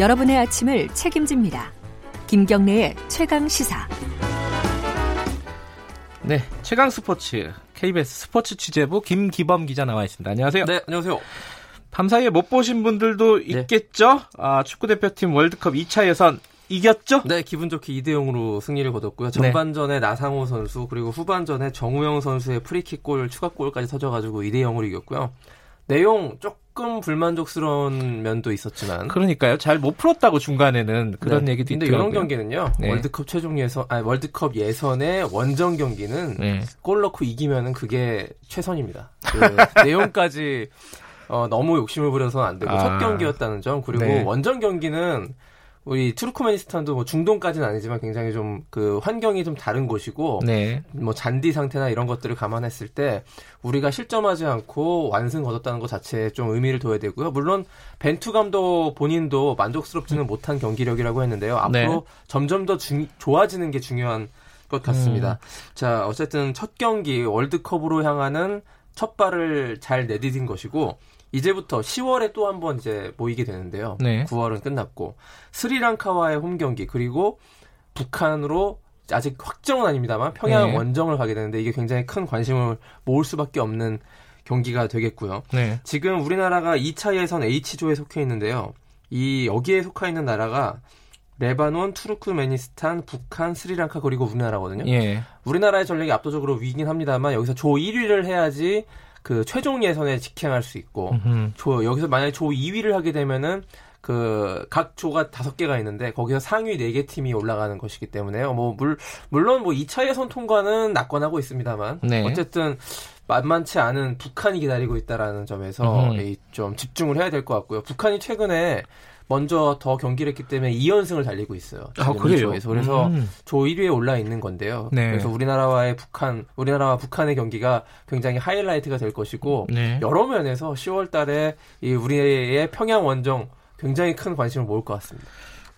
여러분의 아침을 책임집니다. 김경래의 최강 시사. 네, 최강 스포츠 KBS 스포츠 취재부 김기범 기자 나와 있습니다. 안녕하세요. 네, 안녕하세요. 밤사이에 못 보신 분들도 네. 있겠죠? 아, 축구 대표팀 월드컵 2차 예선 이겼죠? 네, 기분 좋게 2대 0으로 승리를 거뒀고요. 네. 전반전에 나상호 선수 그리고 후반전에 정우영 선수의 프리킥 골 추가골까지 터져가지고 2대 0으로 이겼고요. 내용 조금 불만족스러운 면도 있었지만 그러니까요. 잘 못 풀었다고 중간에는 그런 네. 얘기도 있더라고요. 이런 경기는요. 네. 월드컵 최종 예선 아니 월드컵 예선의 원정 경기는 네. 골 넣고 이기면은 그게 최선입니다. 그 내용까지 어, 너무 욕심을 부려서는 안 되고 아. 첫 경기였다는 점 그리고 네. 원정 경기는 우리 투르크메니스탄도 뭐 중동까지는 아니지만 굉장히 좀 그 환경이 좀 다른 곳이고 네. 뭐 잔디 상태나 이런 것들을 감안했을 때 우리가 실점하지 않고 완승 거뒀다는 것 자체에 좀 의미를 둬야 되고요. 물론 벤투 감독 본인도 만족스럽지는 못한 경기력이라고 했는데요. 앞으로 네. 점점 더 중- 좋아지는 게 중요한 것 같습니다. 음. 자, 어쨌든 첫 경기 월드컵으로 향하는 첫 발을 잘 내디딘 것이고 이제부터 10월에 또 한 번 이제 모이게 되는데요. 네. 9월은 끝났고 스리랑카와의 홈 경기 그리고 북한으로 아직 확정은 아닙니다만 평양 네. 원정을 가게 되는데 이게 굉장히 큰 관심을 모을 수밖에 없는 경기가 되겠고요. 네. 지금 우리나라가 2차 예선 H조에 속해 있는데요. 이 여기에 속해 있는 나라가 레바논, 투르크메니스탄, 북한, 스리랑카 그리고 우리나라거든요. 예. 우리나라의 전력이 압도적으로 위긴 합니다만 여기서 조 1위를 해야지 그 최종 예선에 직행할 수 있고 음흠. 조 여기서 만약에 조 2위를 하게 되면은 그 각 조가 다섯 개가 있는데 거기서 상위 네 개 팀이 올라가는 것이기 때문에요. 뭐 물, 물론 뭐 2차 예선 통과는 낙관하고 있습니다만 네. 어쨌든 만만치 않은 북한이 기다리고 있다라는 점에서. 이좀 집중을 해야 될 것 같고요. 북한이 최근에 먼저 더 경기를 했기 때문에 2연승을 달리고 있어요. 아, 그래요? 조에서. 그래서 음. 조 1위에 올라 있는 건데요. 네. 그래서 우리나라와의 북한, 우리나라와 북한의 경기가 굉장히 하이라이트가 될 것이고 네. 여러 면에서 10월 달에 이 우리의 평양 원정 굉장히 큰 관심을 모을 것 같습니다.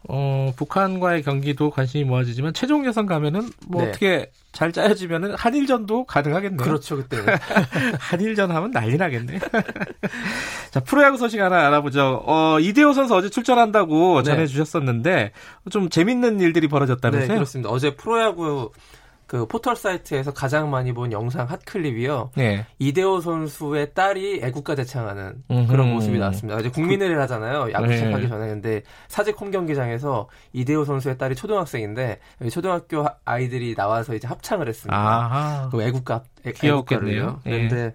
어, 북한과의 경기도 관심이 모아지지만 최종 예선 가면은 뭐 네. 어떻게 잘 짜여지면은 한일전도 가능하겠네요. 그렇죠, 그때. 한일전 하면 난리 나겠네. 자, 프로야구 소식 하나 알아보죠. 어, 이대호 선수 어제 출전한다고 네. 전해주셨었는데, 좀 재밌는 일들이 네, 벌어졌다면서요? 그렇습니다. 어제 프로야구 그 포털 사이트에서 가장 많이 본 영상 핫클립이요. 네. 이대호 선수의 딸이 애국가 대창하는 음흠. 그런 모습이 나왔습니다. 이제 국민의를 하잖아요. 야구 네. 시작하기 전에. 근데 사직 홈 경기장에서 이대호 선수의 딸이 초등학생인데 초등학교 하- 아이들이 나와서 이제 합창을 했습니다. 아하. 그 애국가 애-. 애국가를요. 예. 그런데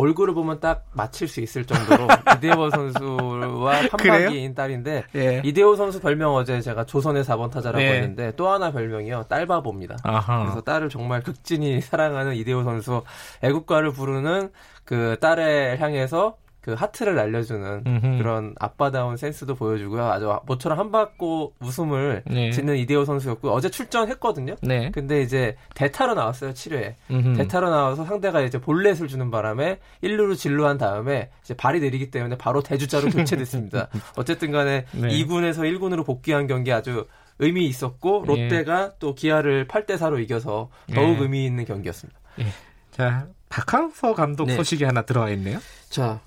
얼굴을 보면 딱 맞힐 수 있을 정도로 이대호 선수와? 판박이인 딸인데 예. 이대호 선수 별명 어제 제가 조선의 4번 타자라고 네. 했는데 또 하나 별명이요 딸바보입니다. 아하. 그래서 딸을 정말 극진히 사랑하는 이대호 선수 애국가를 부르는 그 딸을 향해서 그 하트를 날려주는 음흠. 그런 아빠다운 센스도 보여주고요. 아주 모처럼 한바고 웃음을 네. 짓는 이대호 선수였고 어제 출전했거든요. 네. 근데 이제 대타로 나왔어요 7회에 음흠. 대타로 나와서 상대가 이제 볼넷을 주는 바람에 1루로 진루한 다음에 이제 발이 느리기 때문에 바로 대주자로 교체됐습니다. 어쨌든 간에 네. 2군에서 1군으로 복귀한 경기 아주 의미 있었고 예. 롯데가 또 기아를 8대 4로 이겨서 더욱 예. 의미 있는 경기였습니다. 자, 박항서 감독 네. 소식이 하나 들어와 있네요. 자,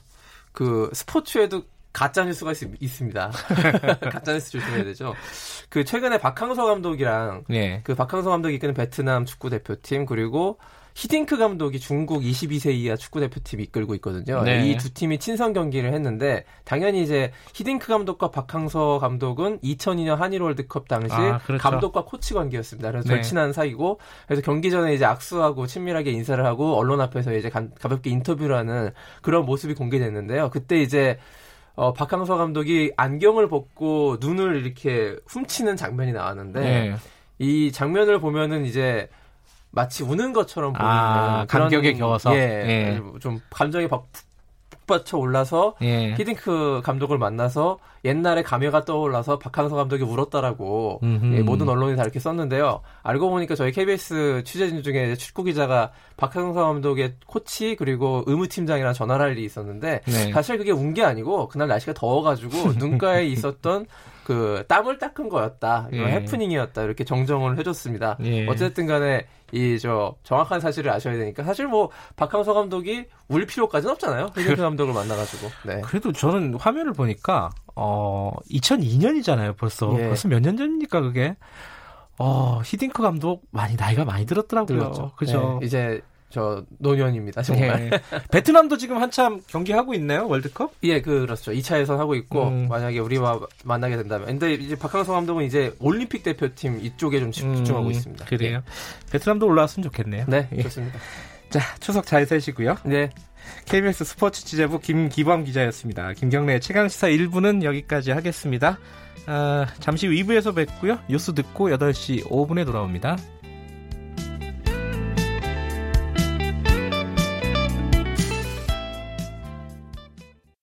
그 스포츠에도 가짜 뉴스가 있, 습니다 가짜 뉴스 조심해야 되죠. 그 최근에 박항서 감독이랑 네. 그 박항서 감독이 이끄는 베트남 축구 대표팀 그리고 히딩크 감독이 중국 22세 이하 축구 대표팀 이끌고 있거든요. 네. 이두 팀이 친선 경기를 했는데 당연히 이제 히딩크 감독과 박항서 감독은 2002년 한일 월드컵 당시 아, 그렇죠. 감독과 코치 관계였습니다. 그래서 네. 절친한 사이고 그래서 경기 전에 이제 악수하고 친밀하게 인사를 하고 언론 앞에서 이제 가, 가볍게 인터뷰를 하는 그런 모습이 공개됐는데요. 그때 이제 어, 박항서 감독이 안경을 벗고 눈을 이렇게 훔치는 장면이 나왔는데 네. 이 장면을 보면은 이제 마치 우는 것처럼 보이는 아, 감격에 겨워서? 예, 예. 좀 감정이 막 북받쳐 올라서 예. 히딩크 감독을 만나서 옛날에 감회가 떠올라서 박항서 감독이 울었다라고. 예, 모든 언론이 다 이렇게 썼는데요. 알고 보니까 저희 KBS 취재진 중에 축구 기자가 박항서 감독의 코치 그리고 의무팀장이랑 전화를 할 일이 있었는데 네. 사실 그게 운 게 아니고 그날 날씨가 더워가지고 눈가에 있었던 그 땀을 닦은 거였다. 이런 예. 해프닝이었다. 이렇게 정정을 해줬습니다. 예. 어쨌든 간에 이 저 정확한 사실을 아셔야 되니까 사실 뭐 박항서 감독이 울 필요까지는 없잖아요. 히딩크 감독을 만나가지고. 네. 그래도 저는 화면을 보니까 어 2002년이잖아요. 벌써 예. 벌써 몇 년 전입니까 그게? 어 히딩크 감독 많이 나이가 많이 들었더라고요. 들었죠. 그죠? 네, 이제 저 노년입니다. 정말. 예. 베트남도 지금 한참 경기하고 있네요 월드컵. 예, 그렇죠. 2차 예선 하고 있고 음. 만약에 우리와 만나게 된다면. 근데 이제 박항서 감독은 이제 올림픽 대표팀 이쪽에 좀 집중하고 음, 있습니다. 그래요. 베트남도 올라왔으면 좋겠네요. 네, 예. 좋습니다. 자 추석 잘 세시고요. 네, KBS 스포츠 취재부 김기범 기자였습니다. 김경래 최강 시사 1부는 여기까지 하겠습니다. 아, 잠시 후 2부에서 뵙고요. 뉴스 듣고 8시 5분에 돌아옵니다.